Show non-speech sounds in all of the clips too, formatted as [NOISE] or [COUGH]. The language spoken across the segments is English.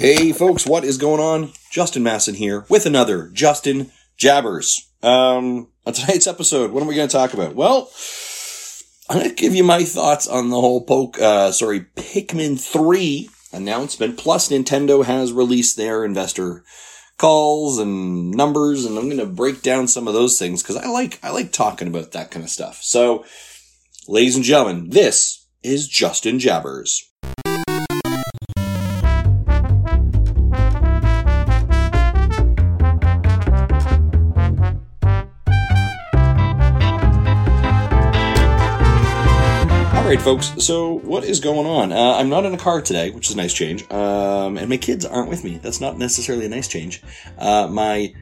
Hey folks, what is going on? Justin Masson here with another Justin Jabbers. Um, on tonight's episode, what are we going to talk about? Well, I'm going to give you my thoughts on the whole poke, uh, sorry, Pikmin 3 announcement. Plus, Nintendo has released their investor calls and numbers, and I'm going to break down some of those things because I like, I like talking about that kind of stuff. So, ladies and gentlemen, this is Justin Jabbers. Folks. So, what is going on? Uh, I'm not in a car today, which is a nice change. Um, and my kids aren't with me. That's not necessarily a nice change. Uh, my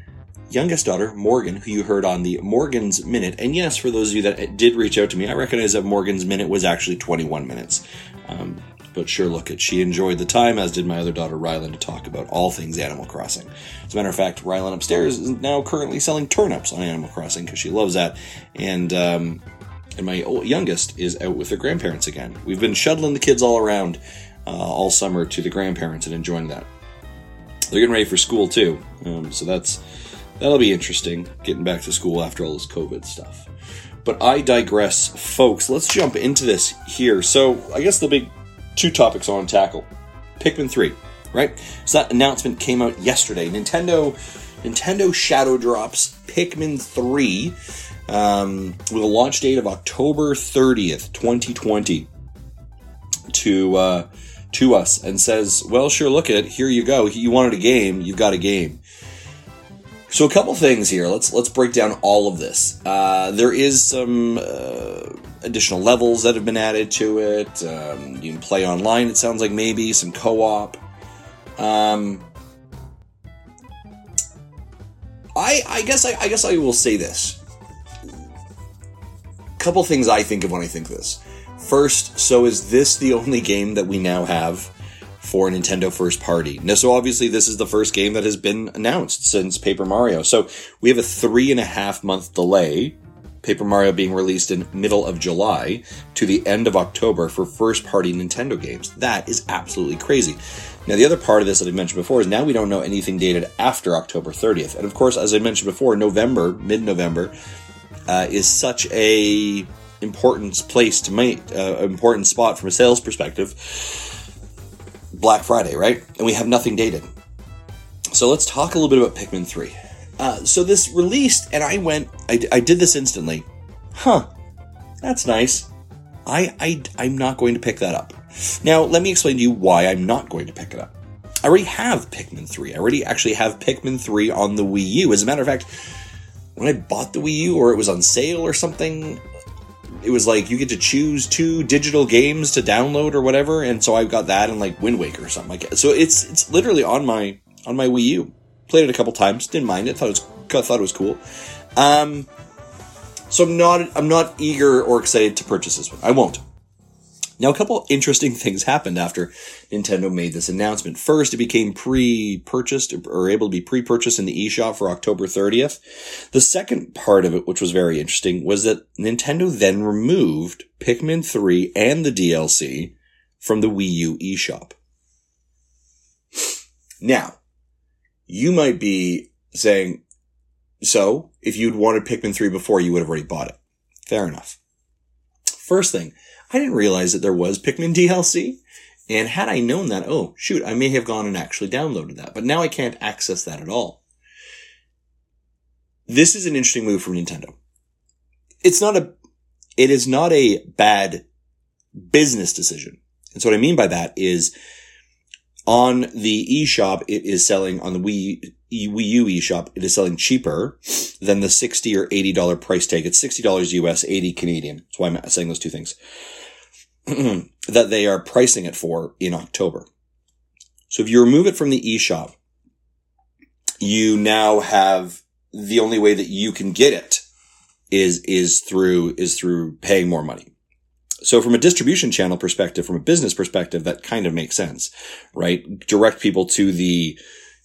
youngest daughter, Morgan, who you heard on the Morgan's Minute, and yes, for those of you that did reach out to me, I recognize that Morgan's Minute was actually 21 minutes. Um, but sure, look it. She enjoyed the time, as did my other daughter, Rylan, to talk about all things Animal Crossing. As a matter of fact, Rylan upstairs is now currently selling turnips on Animal Crossing because she loves that. And, um, and my youngest is out with their grandparents again. We've been shuttling the kids all around uh, all summer to the grandparents and enjoying that. They're getting ready for school too, um, so that's that'll be interesting. Getting back to school after all this COVID stuff. But I digress, folks. Let's jump into this here. So I guess the big two topics I want to tackle: Pikmin three, right? So that announcement came out yesterday. Nintendo Nintendo Shadow drops Pikmin three um, with a launch date of October 30th, 2020, to uh, to us and says, "Well, sure, look at it. Here you go. You wanted a game. You've got a game." So a couple things here. Let's let's break down all of this. Uh, there is some uh, additional levels that have been added to it. Um, you can play online. It sounds like maybe some co-op. Um, I I guess I, I guess I will say this couple things I think of when I think this. First, so is this the only game that we now have for Nintendo first party? Now, so obviously this is the first game that has been announced since Paper Mario. So we have a three and a half month delay. Paper Mario being released in middle of July to the end of October for first party Nintendo games. That is absolutely crazy. Now, the other part of this that I mentioned before is now we don't know anything dated after October 30th. And of course, as I mentioned before, November, mid November, uh, is such a important place to make uh, important spot from a sales perspective. Black Friday, right? And we have nothing dated. So let's talk a little bit about Pikmin 3. Uh, so this released, and I went, I, I did this instantly. Huh, that's nice. I, I, I'm not going to pick that up. Now, let me explain to you why I'm not going to pick it up. I already have Pikmin 3. I already actually have Pikmin 3 on the Wii U. As a matter of fact, when I bought the Wii U or it was on sale or something, it was like you get to choose two digital games to download or whatever, and so I got that and like Wind Waker or something like that. So it's it's literally on my on my Wii U. Played it a couple times, didn't mind it. Thought it was thought it was cool. Um, so I'm not I'm not eager or excited to purchase this one. I won't. Now, a couple interesting [LAUGHS] things happened after Nintendo made this announcement. First, it became pre-purchased or able to be pre-purchased in the eShop for October 30th. The second part of it, which was very interesting, was that Nintendo then removed Pikmin 3 and the DLC from the Wii U eShop. Now, you might be saying, so if you'd wanted Pikmin 3 before, you would have already bought it. Fair enough. First thing, I didn't realize that there was Pikmin DLC. And had I known that, oh, shoot, I may have gone and actually downloaded that. But now I can't access that at all. This is an interesting move from Nintendo. It's not a, it is not a bad business decision. And so what I mean by that is on the eShop, it is selling on the Wii, Wii U eShop, it is selling cheaper than the 60 or $80 price tag. It's $60 US, 80 Canadian. That's why I'm saying those two things. [CLEARS THROAT] that they are pricing it for in October. So if you remove it from the eShop, you now have the only way that you can get it is, is through, is through paying more money. So from a distribution channel perspective, from a business perspective, that kind of makes sense, right? Direct people to the,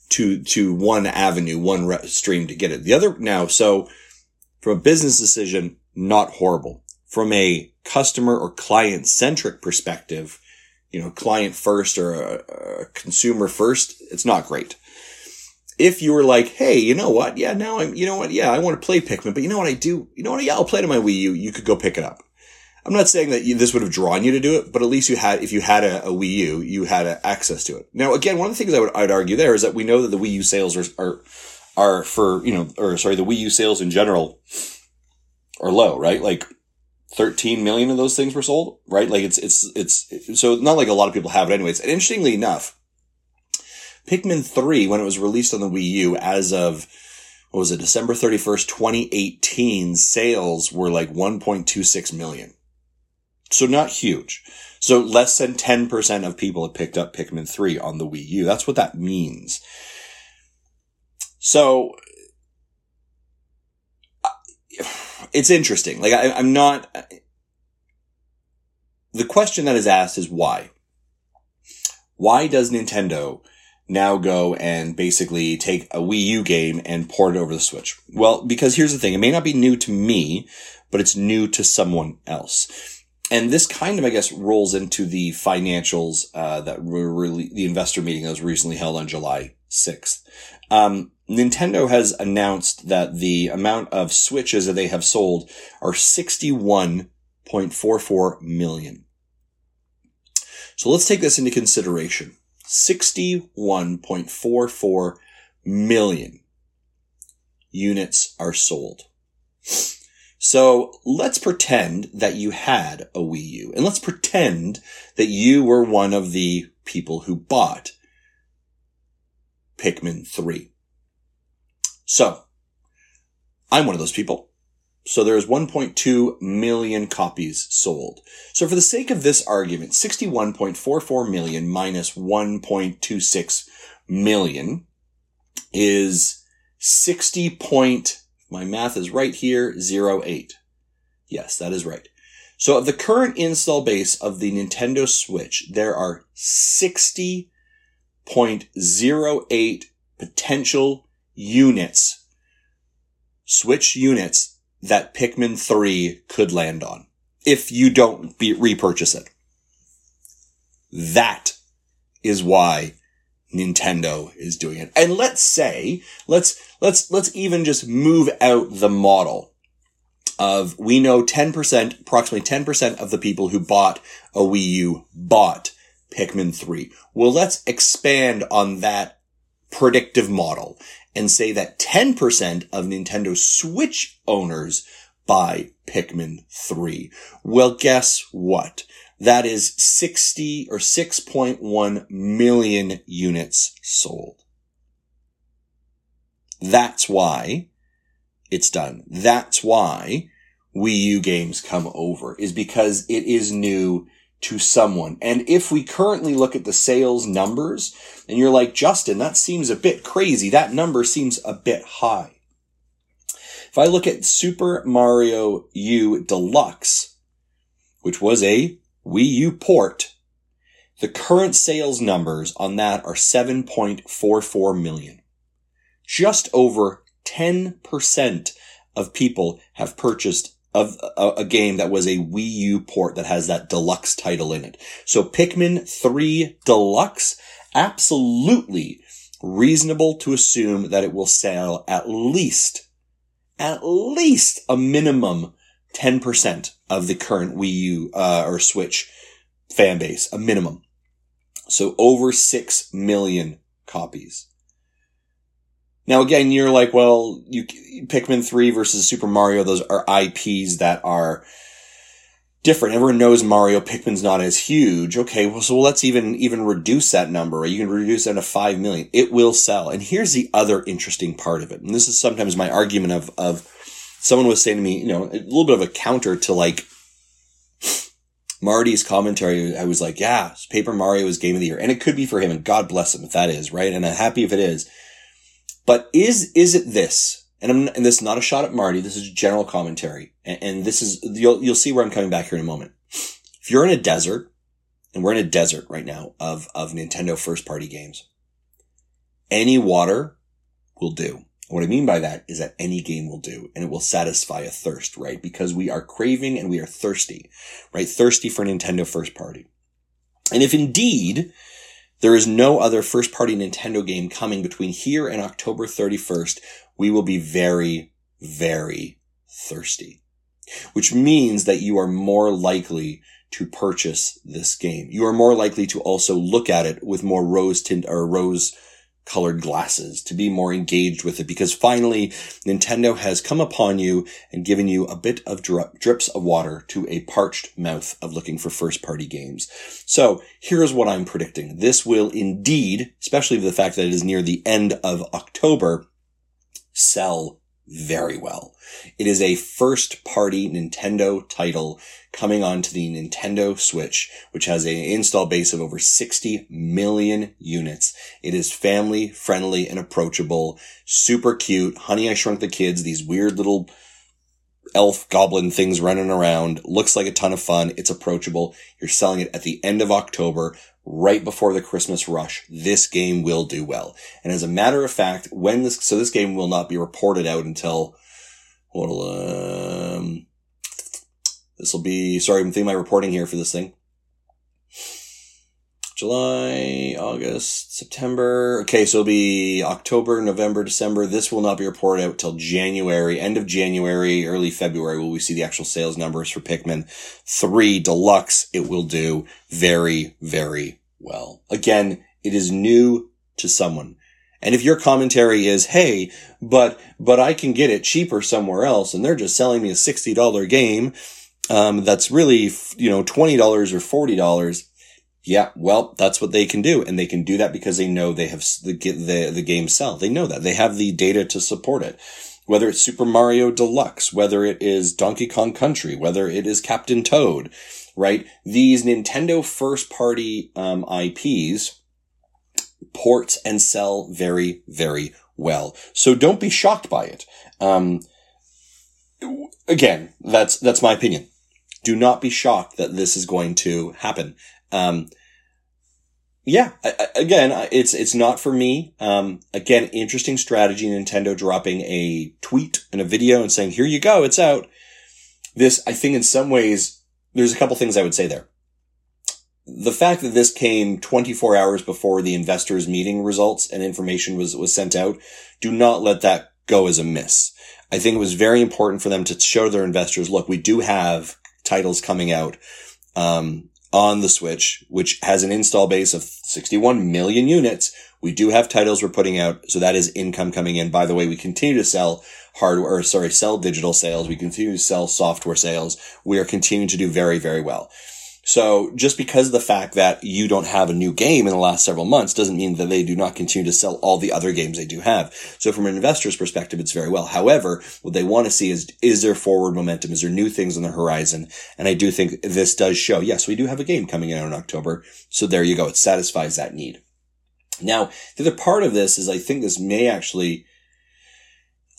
to, to one avenue, one re- stream to get it. The other now, so from a business decision, not horrible. From a customer or client centric perspective, you know, client first or a, a consumer first, it's not great. If you were like, hey, you know what? Yeah, now I'm, you know what? Yeah, I want to play Pikmin, but you know what I do? You know what? Yeah, I'll play it on my Wii U. You could go pick it up. I'm not saying that you, this would have drawn you to do it, but at least you had, if you had a, a Wii U, you had a, access to it. Now, again, one of the things I would, I'd argue there is that we know that the Wii U sales are, are, are for, you know, or sorry, the Wii U sales in general are low, right? Like 13 million of those things were sold, right? Like it's, it's, it's, so not like a lot of people have it anyways. And interestingly enough, Pikmin 3, when it was released on the Wii U as of, what was it, December 31st, 2018, sales were like 1.26 million. So not huge. So less than 10% of people had picked up Pikmin 3 on the Wii U. That's what that means. So it's interesting. Like I, I'm not, the question that is asked is why? Why does Nintendo now go and basically take a Wii U game and port it over the Switch? Well, because here's the thing. It may not be new to me, but it's new to someone else and this kind of, I guess, rolls into the financials uh, that were really the investor meeting that was recently held on July 6th. Um, Nintendo has announced that the amount of Switches that they have sold are 61.44 million. So let's take this into consideration. 61.44 million units are sold. So let's pretend that you had a Wii U and let's pretend that you were one of the people who bought Pikmin 3. So I'm one of those people. So there's 1.2 million copies sold. So for the sake of this argument, 61.44 million minus 1.26 million is 60 point, my math is right here, 08. Yes, that is right. So of the current install base of the Nintendo Switch, there are 60.08 potential units, Switch units that Pikmin 3 could land on if you don't be, repurchase it. That is why Nintendo is doing it. And let's say, let's, let's, let's even just move out the model of we know 10%, approximately 10% of the people who bought a Wii U bought Pikmin 3. Well, let's expand on that predictive model and say that 10% of Nintendo Switch owners buy Pikmin 3. Well, guess what? That is 60 or 6.1 million units sold. That's why it's done. That's why Wii U games come over is because it is new to someone. And if we currently look at the sales numbers and you're like, Justin, that seems a bit crazy. That number seems a bit high. If I look at Super Mario U Deluxe, which was a Wii U port, the current sales numbers on that are 7.44 million. Just over 10% of people have purchased of a, a, game that was a Wii U port that has that deluxe title in it. So Pikmin 3 Deluxe, absolutely reasonable to assume that it will sell at least, at least a minimum 10% of the current Wii U uh, or Switch fan base, a minimum. So over 6 million copies. Now again, you're like, well, you Pikmin 3 versus Super Mario, those are IPs that are different. Everyone knows Mario. Pikmin's not as huge. Okay, well, so let's even even reduce that number. You can reduce that to five million. It will sell. And here's the other interesting part of it. And this is sometimes my argument of of someone was saying to me, you know, a little bit of a counter to like Marty's commentary. I was like, yeah, Paper Mario is game of the year. And it could be for him. And God bless him if that is, right? And I'm happy if it is. But is, is it this? And, I'm, and this is not a shot at Marty. This is general commentary. And, and this is, you'll, you'll see where I'm coming back here in a moment. If you're in a desert, and we're in a desert right now of, of Nintendo first party games, any water will do what I mean by that is that any game will do and it will satisfy a thirst, right? Because we are craving and we are thirsty, right? Thirsty for Nintendo first party. And if indeed there is no other first party Nintendo game coming between here and October 31st, we will be very, very thirsty. Which means that you are more likely to purchase this game. You are more likely to also look at it with more rose tint or rose colored glasses to be more engaged with it because finally Nintendo has come upon you and given you a bit of dri- drips of water to a parched mouth of looking for first party games. So here's what I'm predicting. This will indeed, especially the fact that it is near the end of October, sell very well. It is a first party Nintendo title coming onto the Nintendo Switch, which has an install base of over 60 million units. It is family friendly and approachable, super cute. Honey, I Shrunk the Kids, these weird little elf goblin things running around. Looks like a ton of fun. It's approachable. You're selling it at the end of October, right before the Christmas rush. This game will do well. And as a matter of fact, when this, so this game will not be reported out until, what, um, this will be, sorry, I'm thinking my reporting here for this thing. July, August, September. Okay, so it'll be October, November, December. This will not be reported out till January, end of January, early February will we see the actual sales numbers for Pikmin 3 Deluxe. It will do very, very well. Again, it is new to someone. And if your commentary is, hey, but, but I can get it cheaper somewhere else and they're just selling me a $60 game, um, that's really, you know, $20 or $40 yeah, well, that's what they can do. And they can do that because they know they have the, the, the game sell. They know that. They have the data to support it. Whether it's Super Mario Deluxe, whether it is Donkey Kong Country, whether it is Captain Toad, right? These Nintendo first party, um, IPs ports and sell very, very well. So don't be shocked by it. Um, again, that's, that's my opinion. Do not be shocked that this is going to happen. Um, yeah, I, again, it's, it's not for me. Um, again, interesting strategy. Nintendo dropping a tweet and a video and saying, here you go. It's out. This, I think in some ways, there's a couple things I would say there. The fact that this came 24 hours before the investors meeting results and information was, was sent out, do not let that go as a miss. I think it was very important for them to show their investors, look, we do have titles coming out. Um, on the Switch, which has an install base of 61 million units. We do have titles we're putting out. So that is income coming in. By the way, we continue to sell hardware, or sorry, sell digital sales. We continue to sell software sales. We are continuing to do very, very well. So just because of the fact that you don't have a new game in the last several months doesn't mean that they do not continue to sell all the other games they do have. So from an investor's perspective, it's very well. However, what they want to see is, is there forward momentum? Is there new things on the horizon? And I do think this does show, yes, we do have a game coming out in October. So there you go. It satisfies that need. Now, the other part of this is I think this may actually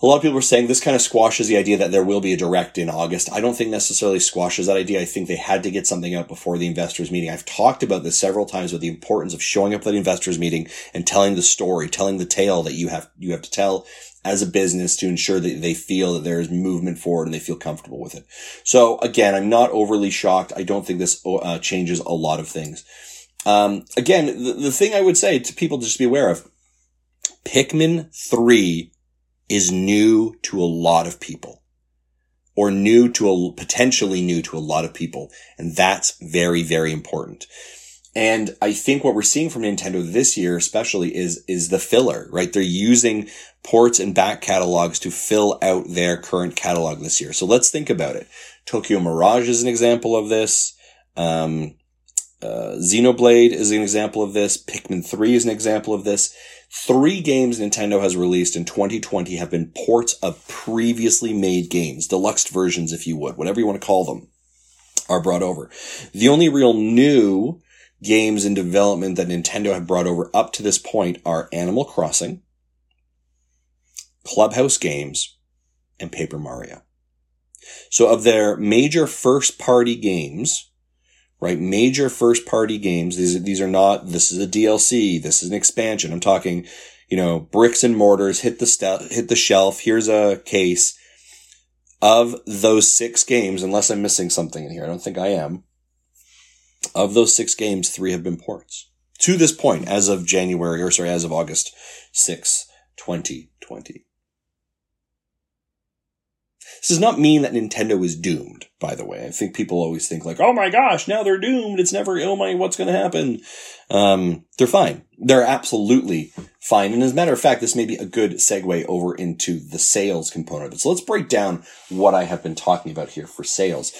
a lot of people are saying this kind of squashes the idea that there will be a direct in August. I don't think necessarily squashes that idea. I think they had to get something out before the investors meeting. I've talked about this several times with the importance of showing up at the investors meeting and telling the story, telling the tale that you have, you have to tell as a business to ensure that they feel that there is movement forward and they feel comfortable with it. So again, I'm not overly shocked. I don't think this uh, changes a lot of things. Um, again, the, the thing I would say to people to just be aware of, Pikmin 3 is new to a lot of people or new to a potentially new to a lot of people. And that's very, very important. And I think what we're seeing from Nintendo this year, especially is, is the filler, right? They're using ports and back catalogs to fill out their current catalog this year. So let's think about it. Tokyo Mirage is an example of this. Um, uh, Xenoblade is an example of this. Pikmin 3 is an example of this. Three games Nintendo has released in 2020 have been ports of previously made games, deluxe versions, if you would, whatever you want to call them, are brought over. The only real new games in development that Nintendo have brought over up to this point are Animal Crossing, Clubhouse Games, and Paper Mario. So of their major first party games, right? Major first party games. These, these are not, this is a DLC. This is an expansion. I'm talking, you know, bricks and mortars, hit the st- hit the shelf. Here's a case of those six games, unless I'm missing something in here. I don't think I am. Of those six games, three have been ports. To this point, as of January, or sorry, as of August 6, 2020. This does not mean that Nintendo is doomed, by the way. I think people always think like, oh my gosh, now they're doomed. It's never, oh my, what's going to happen? Um, they're fine. They're absolutely fine. And as a matter of fact, this may be a good segue over into the sales component of it. So let's break down what I have been talking about here for sales.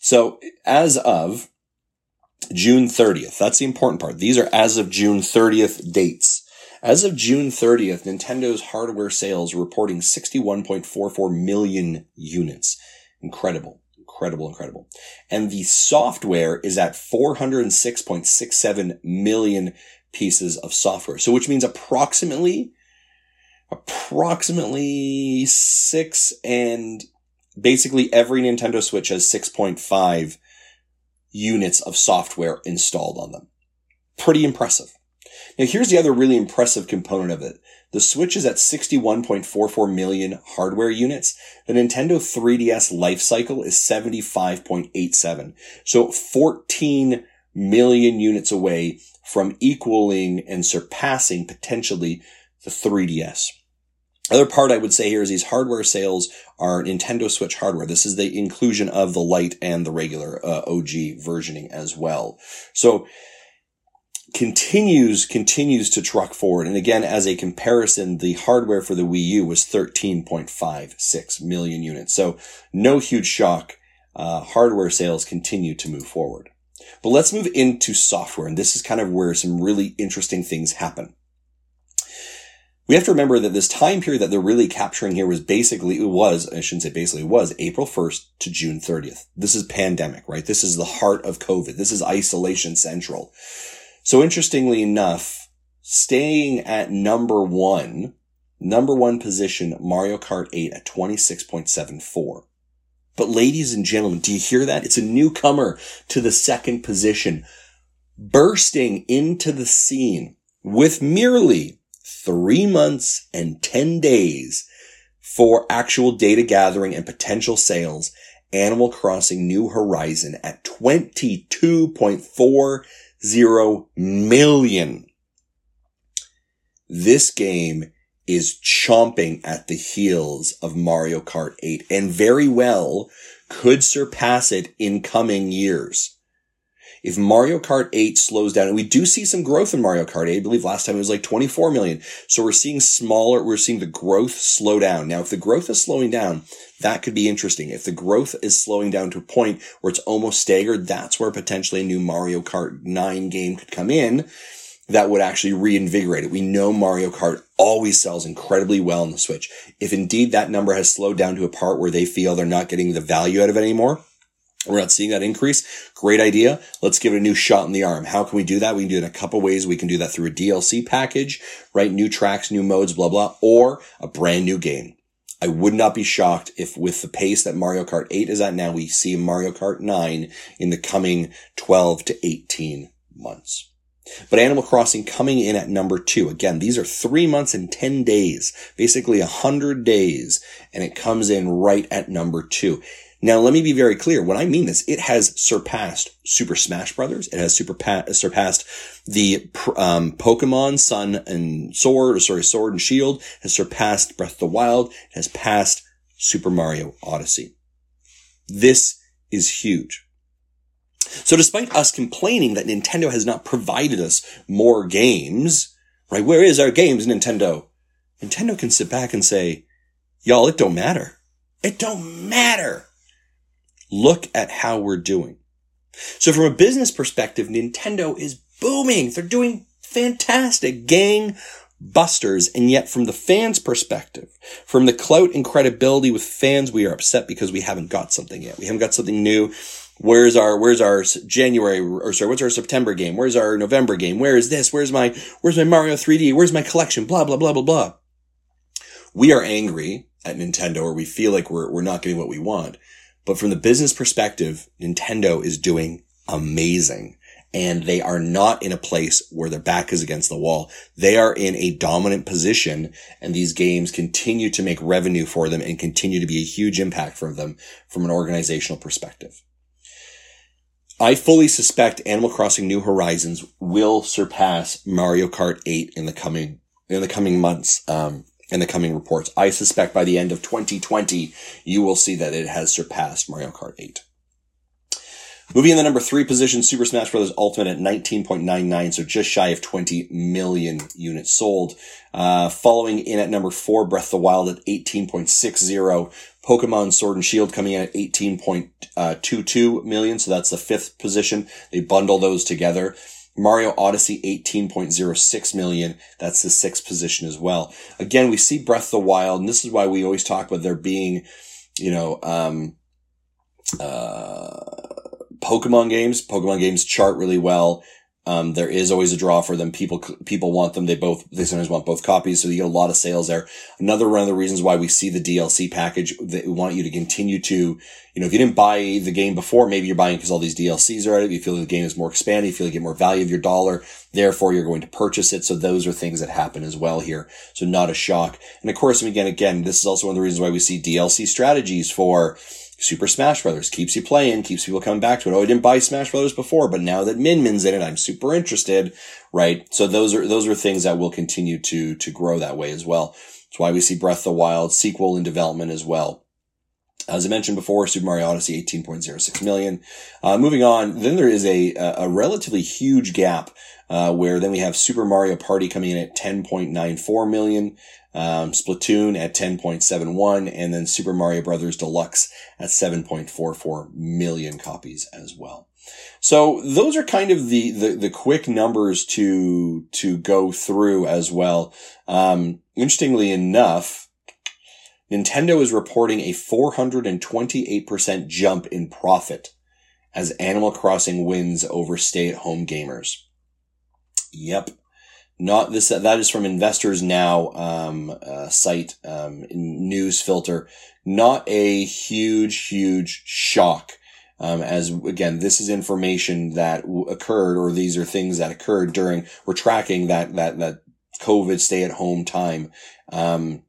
So as of June 30th, that's the important part. These are as of June 30th dates. As of June 30th, Nintendo's hardware sales reporting 61.44 million units. Incredible, incredible, incredible. And the software is at 406.67 million pieces of software. So which means approximately, approximately six and basically every Nintendo Switch has 6.5 units of software installed on them. Pretty impressive. Now here's the other really impressive component of it. The Switch is at 61.44 million hardware units. The Nintendo 3DS life cycle is 75.87. So 14 million units away from equaling and surpassing potentially the 3DS. Other part I would say here is these hardware sales are Nintendo Switch hardware. This is the inclusion of the light and the regular uh, OG versioning as well. So continues continues to truck forward. And again, as a comparison, the hardware for the Wii U was 13.56 million units. So no huge shock. Uh, hardware sales continue to move forward. But let's move into software. And this is kind of where some really interesting things happen. We have to remember that this time period that they're really capturing here was basically, it was, I shouldn't say basically, it was April 1st to June 30th. This is pandemic, right? This is the heart of COVID. This is isolation central. So interestingly enough, staying at number one, number one position, Mario Kart 8 at 26.74. But ladies and gentlemen, do you hear that? It's a newcomer to the second position, bursting into the scene with merely three months and 10 days for actual data gathering and potential sales. Animal Crossing New Horizon at 22.4 zero million. This game is chomping at the heels of Mario Kart 8 and very well could surpass it in coming years. If Mario Kart 8 slows down, and we do see some growth in Mario Kart 8, I believe last time it was like 24 million. So we're seeing smaller, we're seeing the growth slow down. Now, if the growth is slowing down, that could be interesting. If the growth is slowing down to a point where it's almost staggered, that's where potentially a new Mario Kart 9 game could come in that would actually reinvigorate it. We know Mario Kart always sells incredibly well on the Switch. If indeed that number has slowed down to a part where they feel they're not getting the value out of it anymore, we're not seeing that increase. Great idea. Let's give it a new shot in the arm. How can we do that? We can do it in a couple ways. We can do that through a DLC package, right? New tracks, new modes, blah, blah, or a brand new game. I would not be shocked if with the pace that Mario Kart 8 is at now, we see Mario Kart 9 in the coming 12 to 18 months. But Animal Crossing coming in at number two. Again, these are three months and 10 days, basically a hundred days, and it comes in right at number two. Now, let me be very clear. When I mean this, it has surpassed Super Smash Brothers. It has super pa- surpassed the um, Pokemon Sun and Sword, or sorry, Sword and Shield. Has surpassed Breath of the Wild. It Has passed Super Mario Odyssey. This is huge. So, despite us complaining that Nintendo has not provided us more games, right? Where is our games, Nintendo? Nintendo can sit back and say, "Y'all, it don't matter. It don't matter." Look at how we're doing. So from a business perspective, Nintendo is booming. They're doing fantastic gang busters. And yet from the fans perspective, from the clout and credibility with fans, we are upset because we haven't got something yet. We haven't got something new. Where's our, where's our January, or sorry, what's our September game? Where's our November game? Where is this? Where's my, where's my Mario 3D? Where's my collection? Blah, blah, blah, blah, blah. We are angry at Nintendo or we feel like we're, we're not getting what we want. But from the business perspective, Nintendo is doing amazing. And they are not in a place where their back is against the wall. They are in a dominant position and these games continue to make revenue for them and continue to be a huge impact for them from an organizational perspective. I fully suspect Animal Crossing New Horizons will surpass Mario Kart 8 in the coming in the coming months. Um, in the coming reports, I suspect by the end of 2020, you will see that it has surpassed Mario Kart 8. Moving in the number three position, Super Smash Bros. Ultimate at 19.99, so just shy of 20 million units sold. Uh, following in at number four, Breath of the Wild at 18.60. Pokemon Sword and Shield coming in at 18.22 million, so that's the fifth position. They bundle those together. Mario Odyssey 18.06 million. That's the sixth position as well. Again, we see Breath of the Wild, and this is why we always talk about there being, you know, um, uh, Pokemon games. Pokemon games chart really well. Um, there is always a draw for them. People, people want them. They both, they sometimes want both copies. So you get a lot of sales there. Another one of the reasons why we see the DLC package that we want you to continue to, you know, if you didn't buy the game before, maybe you're buying because all these DLCs are out. You feel the game is more expanded. You feel you get more value of your dollar. Therefore, you're going to purchase it. So those are things that happen as well here. So not a shock. And of course, again, again, this is also one of the reasons why we see DLC strategies for, Super Smash Brothers keeps you playing, keeps people coming back to it. Oh, I didn't buy Smash Brothers before, but now that Min Min's in it, I'm super interested, right? So those are, those are things that will continue to, to grow that way as well. That's why we see Breath of the Wild sequel in development as well. As I mentioned before, Super Mario Odyssey, 18.06 million. Uh, moving on, then there is a, a relatively huge gap, uh, where then we have Super Mario Party coming in at 10.94 million um, Splatoon at 10.71, and then Super Mario Brothers Deluxe at 7.44 million copies as well. So those are kind of the, the, the quick numbers to, to go through as well. Um, interestingly enough, Nintendo is reporting a 428% jump in profit as Animal Crossing wins over stay at home gamers. Yep. Not this, that is from Investors Now, um, uh, site, um, news filter. Not a huge, huge shock. Um, as again, this is information that w- occurred, or these are things that occurred during, we're tracking that, that, that COVID stay at home time. Um,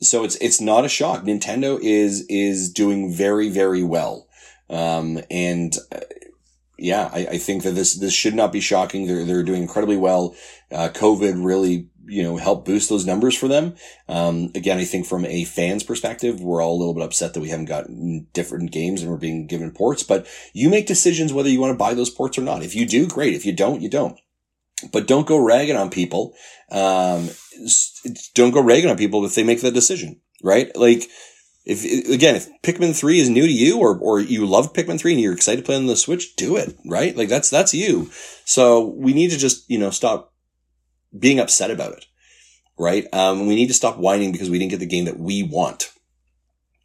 so it's, it's not a shock. Nintendo is, is doing very, very well. Um, and, uh, yeah, I, I, think that this this should not be shocking. They're they're doing incredibly well. Uh, COVID really you know helped boost those numbers for them. Um, again, I think from a fan's perspective, we're all a little bit upset that we haven't got different games and we're being given ports. But you make decisions whether you want to buy those ports or not. If you do, great. If you don't, you don't. But don't go ragging on people. Um, don't go ragging on people if they make that decision, right? Like if again, if Pikmin three is new to you, or or you love Pikmin three and you're excited to play on the Switch, do it. Right? Like that's that's you. So we need to just you know stop being upset about it. Right? Um, we need to stop whining because we didn't get the game that we want.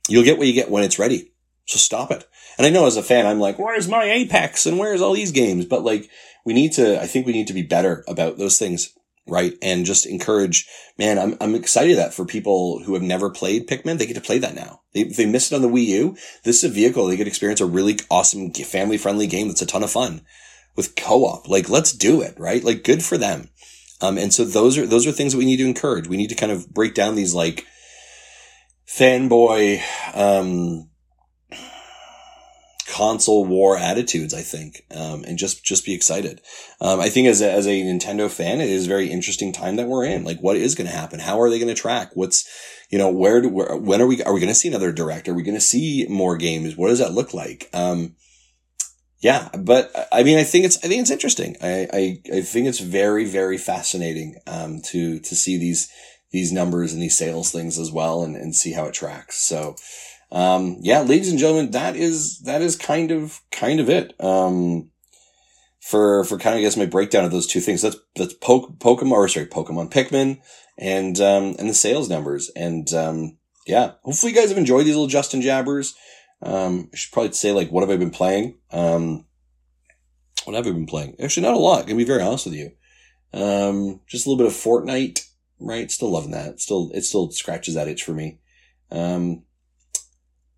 You'll get what you get when it's ready. So stop it. And I know as a fan, I'm like, where's my Apex and where's all these games? But like, we need to. I think we need to be better about those things right? And just encourage, man, I'm, I'm excited that for people who have never played Pikmin, they get to play that now. They, they missed it on the Wii U, this is a vehicle. They to experience a really awesome family friendly game that's a ton of fun with co-op. Like, let's do it, right? Like, good for them. Um, and so those are, those are things that we need to encourage. We need to kind of break down these like fanboy, um, console war attitudes, I think, um, and just, just be excited. Um, I think as a, as a Nintendo fan, it is a very interesting time that we're in. Like, what is going to happen? How are they going to track? What's, you know, where do, where, when are we, are we going to see another direct? Are we going to see more games? What does that look like? Um, yeah, but I mean, I think it's, I think it's interesting. I, I, I think it's very, very fascinating, um, to, to see these, these numbers and these sales things as well and, and see how it tracks. So, um, yeah, ladies and gentlemen, that is, that is kind of, kind of it. Um, for, for kind of, I guess, my breakdown of those two things. That's, that's po- Pokemon, or sorry, Pokemon Pikmin and, um, and the sales numbers. And, um, yeah, hopefully you guys have enjoyed these little Justin jabbers. Um, I should probably say, like, what have I been playing? Um, what have I been playing? Actually, not a lot. Gonna be very honest with you. Um, just a little bit of Fortnite, right? Still loving that. Still, it still scratches that itch for me. Um,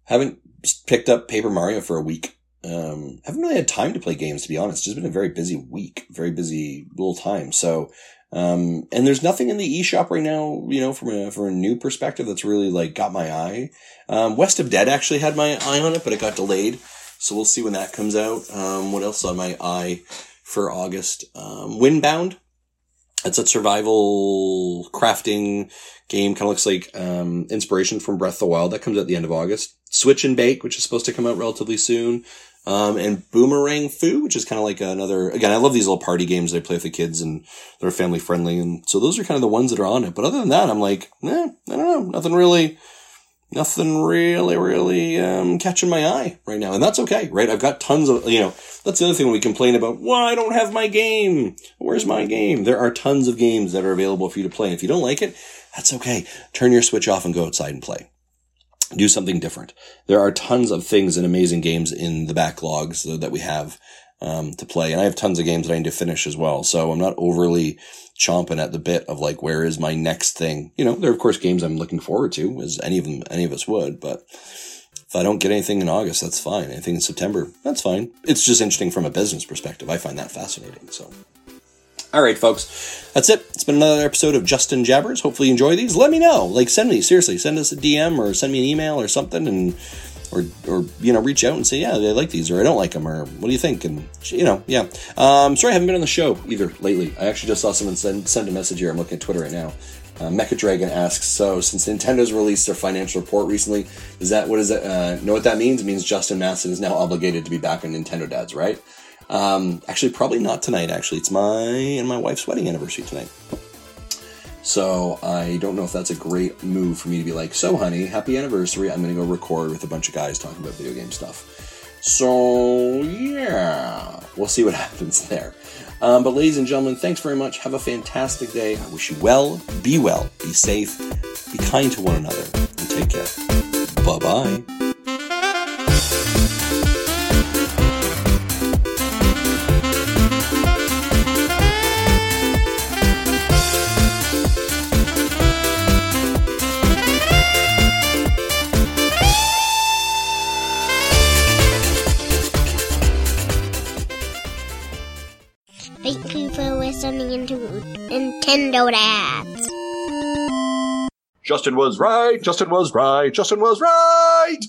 haven't picked up Paper Mario for a week. Um, haven't really had time to play games, to be honest. It's just been a very busy week, very busy little time. So, um, and there's nothing in the eShop right now, you know, from a, from a new perspective that's really like got my eye. Um, West of Dead actually had my eye on it, but it got delayed. So we'll see when that comes out. Um, what else on my eye for August? Um, Windbound. It's a survival crafting game. Kind of looks like um, inspiration from Breath of the Wild. That comes at the end of August. Switch and Bake, which is supposed to come out relatively soon. Um, and Boomerang Fu, which is kind of like another, again, I love these little party games that I play with the kids and they're family friendly. And so those are kind of the ones that are on it. But other than that, I'm like, eh, I don't know. Nothing really, nothing really, really, um, catching my eye right now. And that's okay, right? I've got tons of, you know, that's the other thing when we complain about, well, I don't have my game. Where's my game? There are tons of games that are available for you to play. And if you don't like it, that's okay. Turn your switch off and go outside and play do something different. There are tons of things and amazing games in the backlogs that we have um, to play, and I have tons of games that I need to finish as well. So I'm not overly chomping at the bit of like, where is my next thing? You know, there are of course games I'm looking forward to, as any of them, any of us would, but. If I don't get anything in August, that's fine. Anything in September, that's fine. It's just interesting from a business perspective. I find that fascinating. So, all right, folks, that's it. It's been another episode of Justin Jabbers. Hopefully, you enjoy these. Let me know. Like, send me seriously, send us a DM or send me an email or something, and or or you know, reach out and say, yeah, I like these or I don't like them or what do you think? And you know, yeah. Um, sorry, I haven't been on the show either lately. I actually just saw someone send send a message here. I'm looking at Twitter right now. Uh, Mecha Dragon asks, so since Nintendo's released their financial report recently, is that what is it? Uh, know what that means? It means Justin Masson is now obligated to be back on Nintendo Dads, right? Um, actually, probably not tonight. Actually, it's my and my wife's wedding anniversary tonight. So I don't know if that's a great move for me to be like, so honey, happy anniversary. I'm going to go record with a bunch of guys talking about video game stuff. So yeah, we'll see what [LAUGHS] happens there. Um, but ladies and gentlemen, thanks very much. Have a fantastic day. I wish you well, be well, be safe, be kind to one another, and take care. Bye bye. Justin was right. Justin was right. Justin was right.